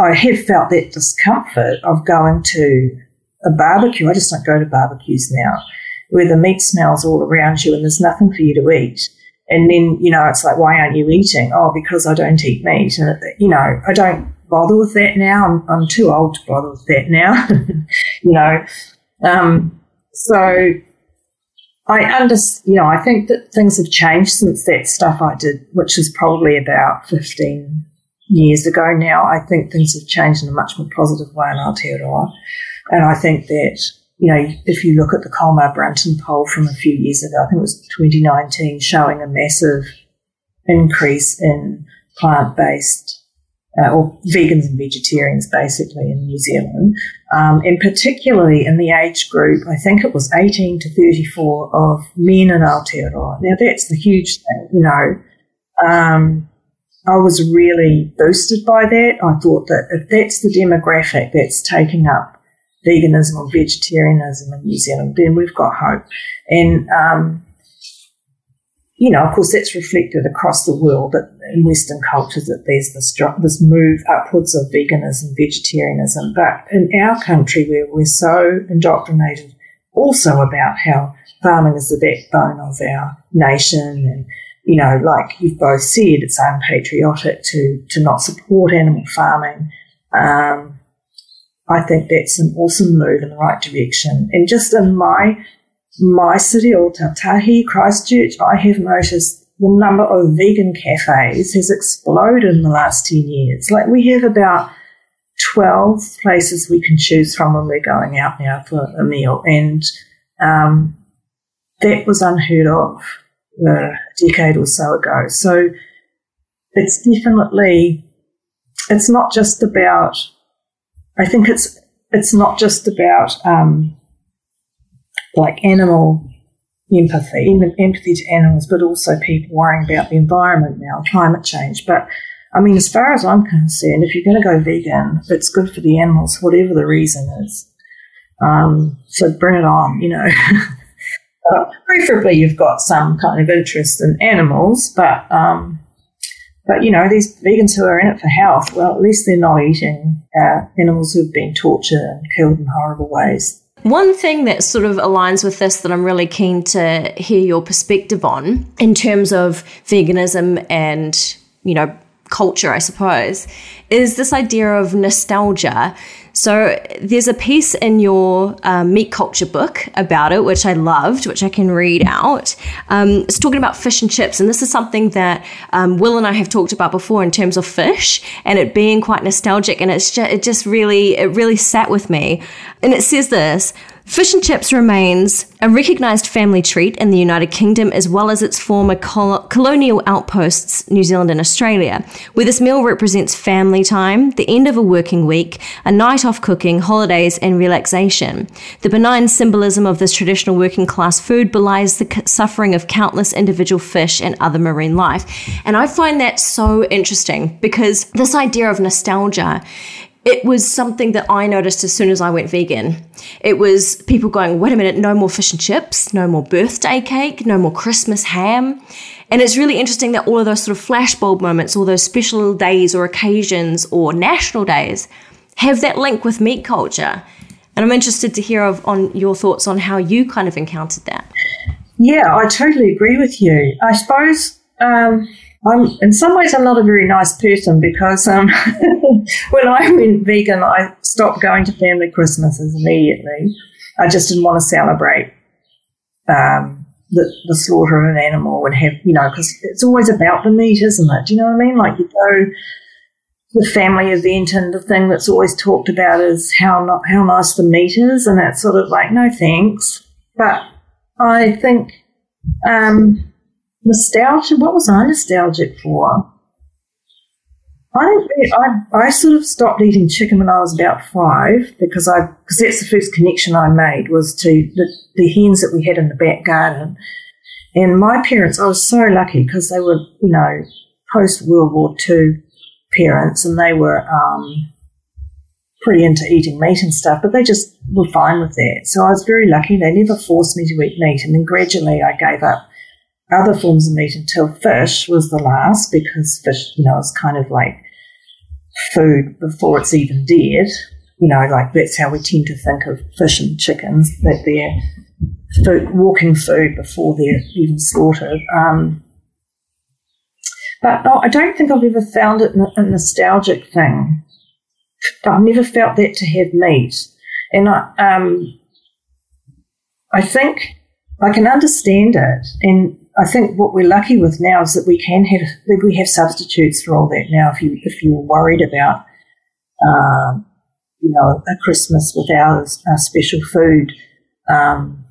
I have felt that discomfort of going to a barbecue. I just don't go to barbecues now where the meat smells all around you and there's nothing for you to eat. And then, you know, it's like, why aren't you eating? Oh, because I don't eat meat. And, you know, I don't bother with that now. I'm, I'm too old to bother with that now, you know. Um, so I understand, you know, I think that things have changed since that stuff I did, which is probably about 15 years ago now. I think things have changed in a much more positive way in Aotearoa. And I think that you know, if you look at the Colmar Brunton poll from a few years ago, I think it was 2019, showing a massive increase in plant based uh, or vegans and vegetarians basically in New Zealand, um, and particularly in the age group, I think it was 18 to 34 of men in Aotearoa. Now that's the huge thing, you know. Um, I was really boosted by that. I thought that if that's the demographic that's taking up veganism or vegetarianism in New Zealand, then we've got hope. And um, you know, of course, that's reflected across the world that in Western cultures that there's this this move upwards of veganism, vegetarianism. But in our country, where we're so indoctrinated, also about how farming is the backbone of our nation, and you know, like you've both said, it's unpatriotic to to not support animal farming. Um, I think that's an awesome move in the right direction. And just in my my city, Tahi, Christchurch, I have noticed the number of vegan cafes has exploded in the last 10 years. Like we have about 12 places we can choose from when we're going out now for a meal. And um, that was unheard of a decade or so ago. So it's definitely, it's not just about, I think it's, it's not just about um, like animal empathy, even empathy to animals, but also people worrying about the environment now, climate change. But I mean, as far as I'm concerned, if you're going to go vegan, it's good for the animals, whatever the reason is. Um, so bring it on, you know. uh, preferably, you've got some kind of interest in animals, but um, but you know, these vegans who are in it for health, well, at least they're not eating uh, animals who've been tortured and killed in horrible ways. One thing that sort of aligns with this that I'm really keen to hear your perspective on in terms of veganism and, you know, culture, I suppose, is this idea of nostalgia. So there's a piece in your um, meat culture book about it, which I loved, which I can read out. Um, it's talking about fish and chips, and this is something that um, Will and I have talked about before in terms of fish and it being quite nostalgic. And it's just, it just really, it really sat with me. And it says this. Fish and chips remains a recognised family treat in the United Kingdom as well as its former col- colonial outposts, New Zealand and Australia, where this meal represents family time, the end of a working week, a night off cooking, holidays, and relaxation. The benign symbolism of this traditional working class food belies the suffering of countless individual fish and other marine life. And I find that so interesting because this idea of nostalgia it was something that I noticed as soon as I went vegan. It was people going, wait a minute, no more fish and chips, no more birthday cake, no more Christmas ham. And it's really interesting that all of those sort of flashbulb moments, all those special days or occasions or national days have that link with meat culture. And I'm interested to hear of, on your thoughts on how you kind of encountered that. Yeah, I totally agree with you. I suppose um, I'm in some ways I'm not a very nice person because um, when I went vegan, I stopped going to family Christmases immediately. I just didn't want to celebrate um, the, the slaughter of an animal and have you know because it's always about the meat, isn't it? Do you know what I mean? Like you go the family event and the thing that's always talked about is how not how nice the meat is, and that's sort of like no thanks. But I think. Um, nostalgia. What was I nostalgic for? I. I I sort of stopped eating chicken when I was about five because I because that's the first connection I made was to the, the hens that we had in the back garden. And my parents, I was so lucky because they were, you know, post World War II parents, and they were um, pretty into eating meat and stuff, but they just were fine with that. So I was very lucky. They never forced me to eat meat, and then gradually I gave up other forms of meat until fish was the last because fish, you know, is kind of like food before it's even dead. You know, like that's how we tend to think of fish and chickens, that they're food, walking food before they're even slaughtered. Um, but I don't think I've ever found it a nostalgic thing. I've never felt that to have meat. And I, um, I think I can understand it. And I think what we're lucky with now is that we can have we have substitutes for all that now. If you if you're worried about um, you know, a Christmas without a special food, um,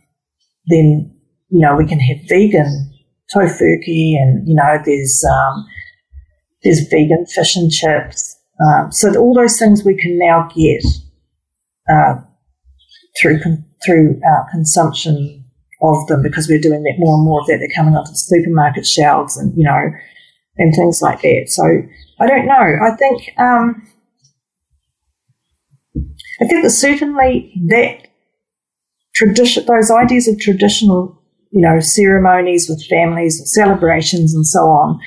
then, you know, we can have vegan tofurkey and, you know, there's, um, there's vegan fish and chips. Um, so all those things we can now get, uh, through, con- through our consumption of them because we're doing that more and more of that. They're coming onto the supermarket shelves and, you know, and things like that. So I don't know. I think, um, I think that certainly that tradition, those ideas of traditional, you know, ceremonies with families and celebrations and so on,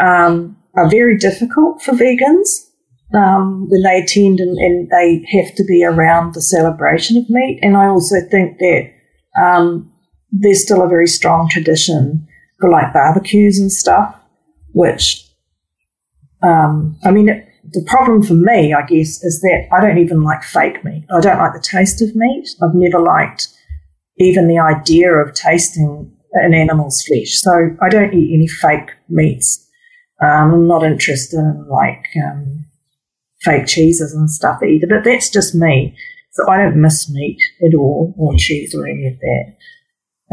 um, are very difficult for vegans um, when they attend and, and, they have to be around the celebration of meat. And I also think that um, there's still a very strong tradition for like barbecues and stuff, which, um, I mean, it, the problem for me, I guess, is that I don't even like fake meat. I don't like the taste of meat. I've never liked even the idea of tasting an animal's flesh. So I don't eat any fake meats. Um, I'm not interested in like um, fake cheeses and stuff either, but that's just me. So I don't miss meat at all or cheese or any of that.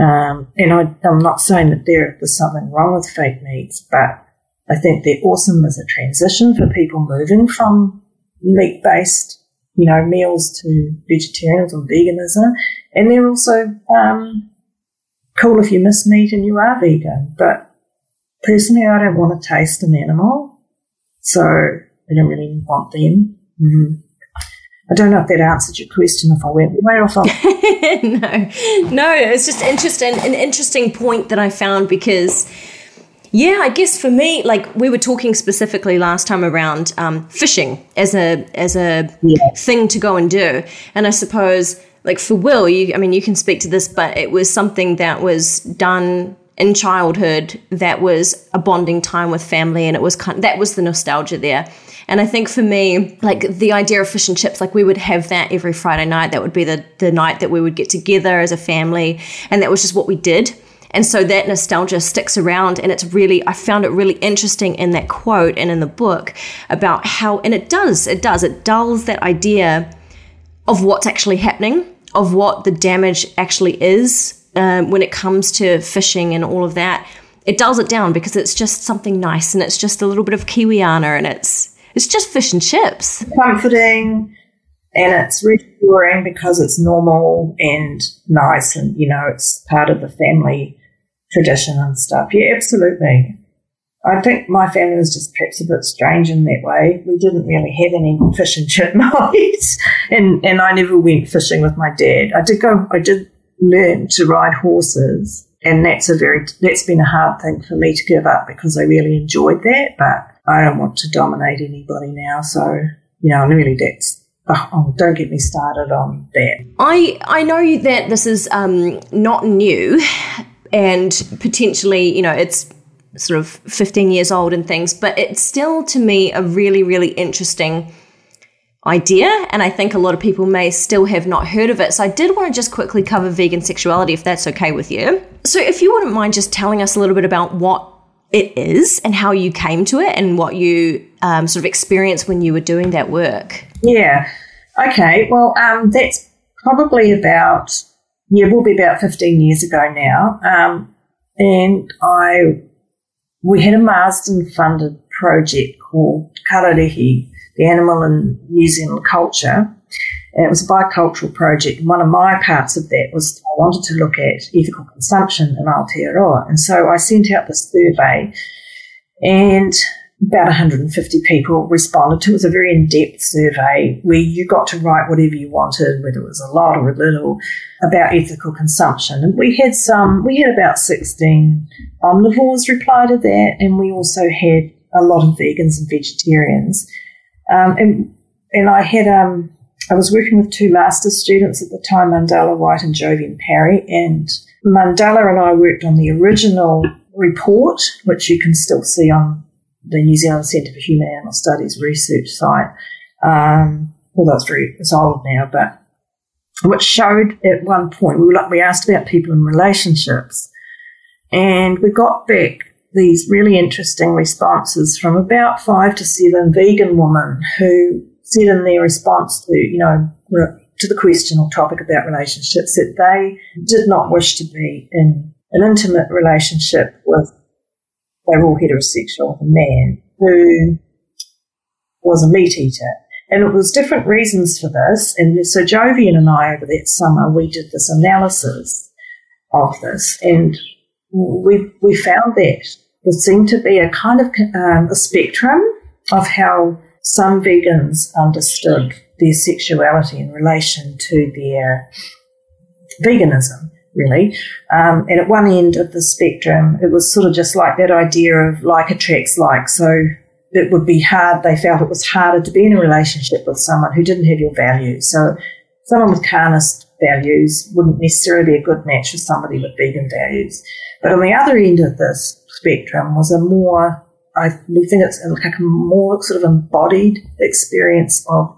Um, and I, am not saying that there, there's something wrong with fake meats, but I think they're awesome as a transition for people moving from meat based, you know, meals to vegetarianism veganism. And they're also um, cool if you miss meat and you are vegan. But personally, I don't want to taste an animal. So I don't really want them. Mm-hmm. I don't know if that answered your question. If I went way off, on. no, no, it's just interesting, an interesting point that I found because yeah, I guess for me, like we were talking specifically last time around um, fishing as a as a yeah. thing to go and do, and I suppose like for Will, you I mean you can speak to this, but it was something that was done in childhood that was a bonding time with family, and it was kind of, that was the nostalgia there. And I think for me, like the idea of fish and chips, like we would have that every Friday night. That would be the the night that we would get together as a family, and that was just what we did. And so that nostalgia sticks around. And it's really, I found it really interesting in that quote and in the book about how, and it does, it does, it dulls that idea of what's actually happening, of what the damage actually is um, when it comes to fishing and all of that. It dulls it down because it's just something nice and it's just a little bit of Kiwiana and it's it's just fish and chips. Comforting and it's reassuring because it's normal and nice and you know it's part of the family tradition and stuff. Yeah, absolutely. I think my family was just perhaps a bit strange in that way. We didn't really have any fish and chip nights, and and I never went fishing with my dad. I did go. I did learn to ride horses, and that's a very that's been a hard thing for me to give up because I really enjoyed that. But I don't want to dominate anybody now, so you know, really that's Oh, oh, don't get me started on that. I I know that this is um, not new, and potentially, you know, it's sort of 15 years old and things, but it's still to me a really, really interesting idea. And I think a lot of people may still have not heard of it. So I did want to just quickly cover vegan sexuality, if that's okay with you. So if you wouldn't mind just telling us a little bit about what it is and how you came to it and what you um, sort of experienced when you were doing that work. Yeah. Okay. Well, um, that's probably about yeah, will be about 15 years ago now. Um, and I, we had a Marsden funded project called Kararehe, the animal and New Zealand culture. And it was a bicultural project. And one of my parts of that was I wanted to look at ethical consumption in Aotearoa. And so I sent out this survey and about 150 people responded to. It. It was a very in-depth survey where you got to write whatever you wanted, whether it was a lot or a little, about ethical consumption. And we had some, we had about 16 omnivores reply to that, and we also had a lot of vegans and vegetarians. Um, and, and I had, um, I was working with two master's students at the time, Mandala White and Jovian Parry, and Mandala and I worked on the original report, which you can still see on the New Zealand Centre for Human Animal Studies research site. Um, although it's very it's old now, but which showed at one point we were, we asked about people in relationships, and we got back these really interesting responses from about five to seven vegan women who said in their response to, you know, to the question or topic about relationships that they did not wish to be in an intimate relationship with, they were all heterosexual, man who was a meat eater. And it was different reasons for this. And so Jovian and I, over that summer, we did this analysis of this. And we, we found that there seemed to be a kind of um, a spectrum of how some vegans understood their sexuality in relation to their veganism, really. Um, and at one end of the spectrum, it was sort of just like that idea of like attracts like. So it would be hard, they felt it was harder to be in a relationship with someone who didn't have your values. So someone with carnist values wouldn't necessarily be a good match for somebody with vegan values. But on the other end of this spectrum was a more I we think it's like a more sort of embodied experience of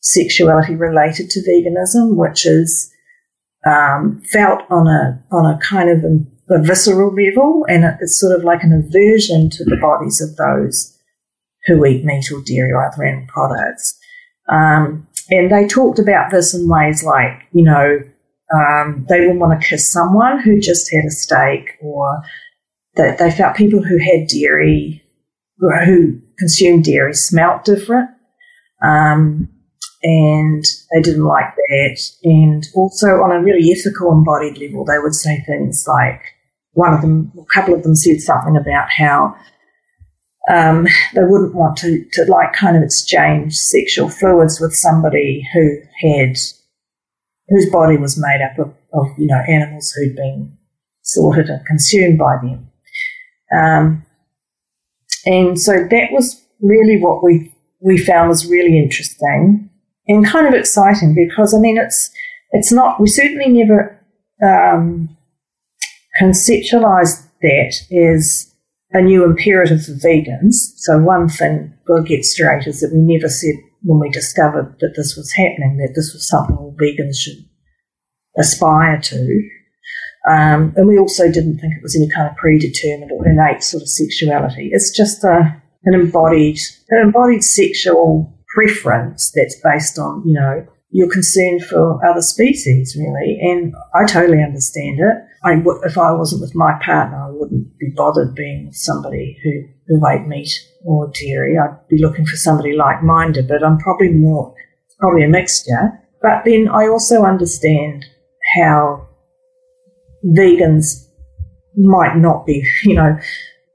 sexuality related to veganism, which is um, felt on a on a kind of a, a visceral level, and it's sort of like an aversion to the bodies of those who eat meat or dairy or other animal products. Um, and they talked about this in ways like, you know, um, they wouldn't want to kiss someone who just had a steak, or that they felt people who had dairy who consumed dairy smelt different. Um, and they didn't like that. And also on a really ethical embodied level, they would say things like one of them, a couple of them said something about how um, they wouldn't want to, to like kind of exchange sexual fluids with somebody who had whose body was made up of, of you know animals who'd been slaughtered and consumed by them. Um, and so that was really what we, we found was really interesting and kind of exciting because, I mean, it's, it's not, we certainly never um, conceptualized that as a new imperative for vegans. So one thing we'll get straight is that we never said when we discovered that this was happening that this was something all vegans should aspire to. Um, and we also didn't think it was any kind of predetermined or innate sort of sexuality. It's just a, an embodied, an embodied sexual preference that's based on, you know, your concern for other species, really. And I totally understand it. I w- if I wasn't with my partner, I wouldn't be bothered being with somebody who, who ate meat or dairy. I'd be looking for somebody like-minded, but I'm probably more, probably a mixture. But then I also understand how vegans might not be, you know,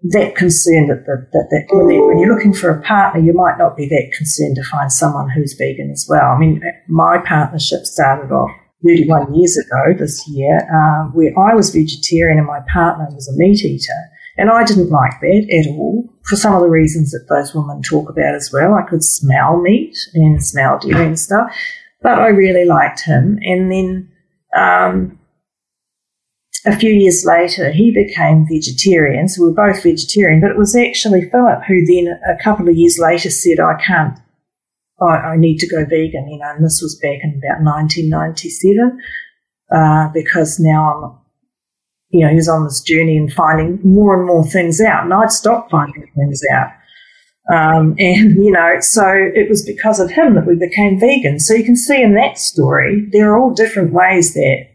that concerned that, that, that, that when, when, you're looking for a partner, you might not be that concerned to find someone who's vegan as well. I mean, my partnership started off 31 years ago this year, uh, where I was vegetarian and my partner was a meat eater. And I didn't like that at all for some of the reasons that those women talk about as well. I could smell meat and smell dairy and stuff, but I really liked him. And then, um, a few years later, he became vegetarian. So we were both vegetarian, but it was actually Philip who then, a couple of years later, said, I can't, I, I need to go vegan, you know, and this was back in about 1997, uh, because now I'm, you know, he was on this journey and finding more and more things out, and I'd stopped finding things out. Um, and, you know, so it was because of him that we became vegan. So you can see in that story, there are all different ways that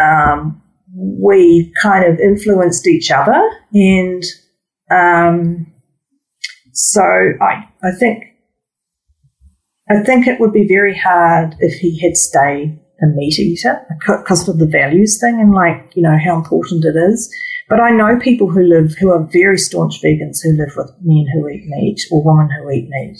um, we kind of influenced each other. And um, so I, I think I think it would be very hard if he had stayed a meat eater because of the values thing and like you know how important it is. But I know people who live who are very staunch vegans who live with men who eat meat or women who eat meat,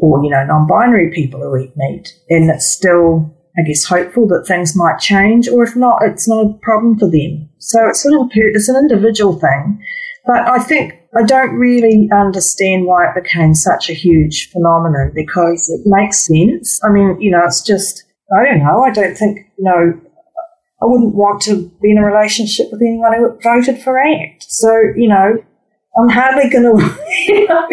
or you know non-binary people who eat meat, and it's still I guess, hopeful that things might change, or if not, it's not a problem for them. So it's sort of it's an individual thing, but I think I don't really understand why it became such a huge phenomenon because it makes sense. I mean, you know, it's just I don't know. I don't think you know. I wouldn't want to be in a relationship with anyone who voted for ACT. So you know, I'm hardly going to, you know,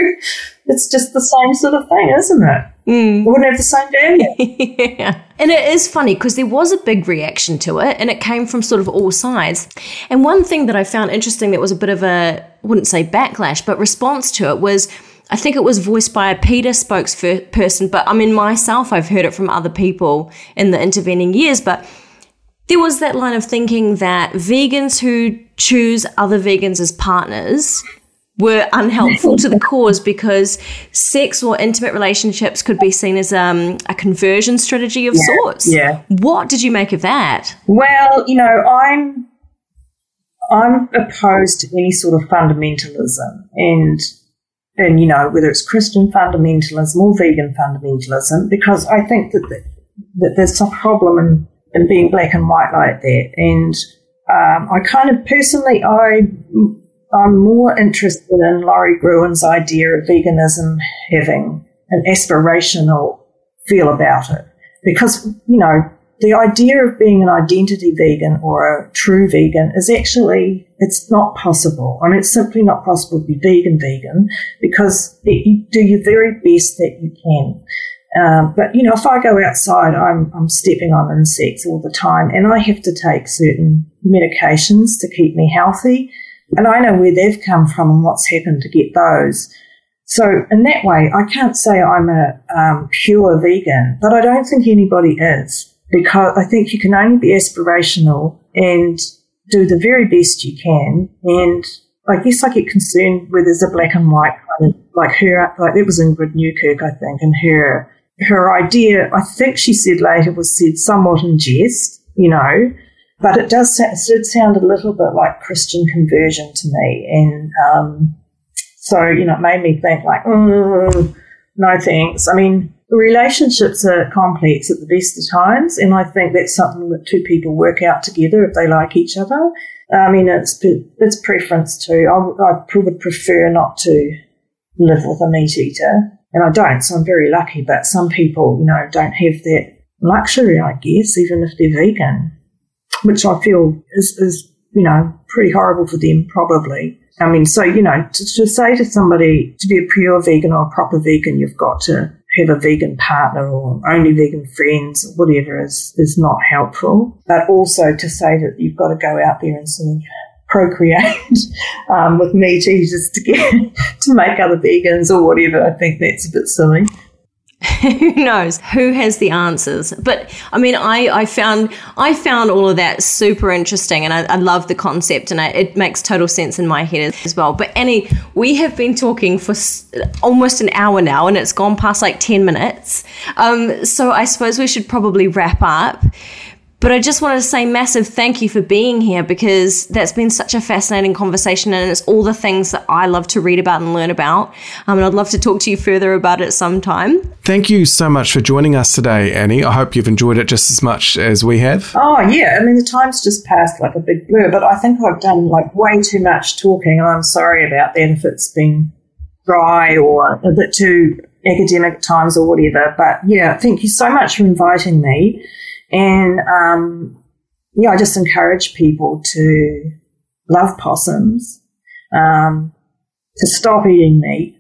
it's just the same sort of thing, isn't it? Mm. It wouldn't have the same value. yeah. And it is funny because there was a big reaction to it and it came from sort of all sides. And one thing that I found interesting that was a bit of a, I wouldn't say backlash, but response to it was I think it was voiced by a PETA spokesperson, but I mean, myself, I've heard it from other people in the intervening years, but there was that line of thinking that vegans who choose other vegans as partners were unhelpful to the cause because sex or intimate relationships could be seen as um, a conversion strategy of yeah, sorts. Yeah. What did you make of that? Well, you know, I'm I'm opposed to any sort of fundamentalism, and and you know whether it's Christian fundamentalism or vegan fundamentalism, because I think that that, that there's a problem in in being black and white like that, and um, I kind of personally I I'm more interested in Lori Gruen's idea of veganism having an aspirational feel about it. Because, you know, the idea of being an identity vegan or a true vegan is actually, it's not possible. I mean, it's simply not possible to be vegan vegan because it, you do your very best that you can. Um, but you know, if I go outside, I'm, I'm stepping on insects all the time, and I have to take certain medications to keep me healthy. And I know where they've come from and what's happened to get those. So in that way, I can't say I'm a um, pure vegan, but I don't think anybody is because I think you can only be aspirational and do the very best you can. And I guess I get concerned where there's a black and white kind of like her, like it was Ingrid Newkirk, I think, and her her idea. I think she said later was said somewhat in jest, you know, but it does it did sound a little bit like Christian conversion to me, and um, so you know it made me think like, mm, no thanks. I mean, relationships are complex at the best of times, and I think that's something that two people work out together if they like each other. I mean, it's it's preference too. I, I would prefer not to live with a meat eater, and I don't, so I'm very lucky. But some people, you know, don't have that luxury, I guess, even if they're vegan which I feel is, is you know, pretty horrible for them, probably. I mean, so, you know, to, to, say to somebody to be a pure vegan or a proper vegan, you've got to have a vegan partner or only vegan friends or whatever is, is not helpful. But also to say that you've got to go out there and sort of procreate um, with meat eaters to get to make other vegans or whatever, I think that's a bit silly. who knows? Who has the answers? But i mean i i found i found all of that super interesting and i, I love the concept and I, it makes total sense in my head as well. But annie we have been talking for s- almost an hour now and it's gone past like 10 minutes. Um, so i suppose we should probably wrap up but I just wanted to say massive thank you for being here because that's been such a fascinating conversation and it's all the things that I love to read about and learn about. Um, and I'd love to talk to you further about it sometime. Thank you so much for joining us today, Annie. I hope you've enjoyed it just as much as we have. Oh, yeah. I mean, the time's just passed like a big blur, but I think I've done like way too much talking and I'm sorry about that if it's been dry or a bit too academic times or whatever. But yeah, thank you so much for inviting me. And um, yeah, I just encourage people to love possums, um, to stop eating meat,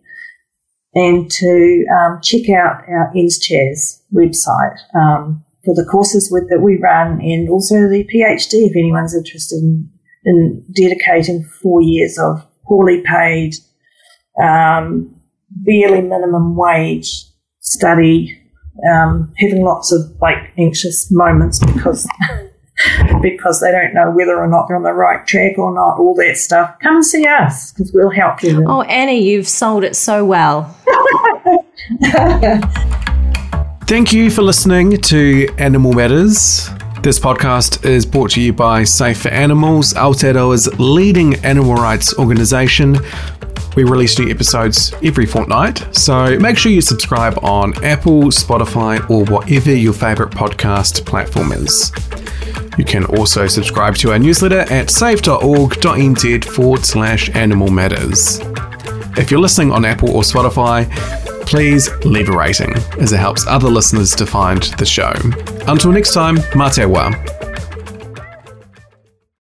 and to um, check out our NZCHAS website um, for the courses with, that we run and also the PhD if anyone's interested in, in dedicating four years of poorly paid, um, barely minimum wage study um, having lots of like anxious moments because because they don't know whether or not they're on the right track or not, all that stuff. Come and see us because we'll help you. Oh, Annie, you've sold it so well. Thank you for listening to Animal Matters. This podcast is brought to you by Safe for Animals, Aotearoa's leading animal rights organisation. We release new episodes every fortnight, so make sure you subscribe on Apple, Spotify, or whatever your favourite podcast platform is. You can also subscribe to our newsletter at safe.org.nz forward slash animal matters. If you're listening on Apple or Spotify, please leave a rating as it helps other listeners to find the show. Until next time, mā te wā.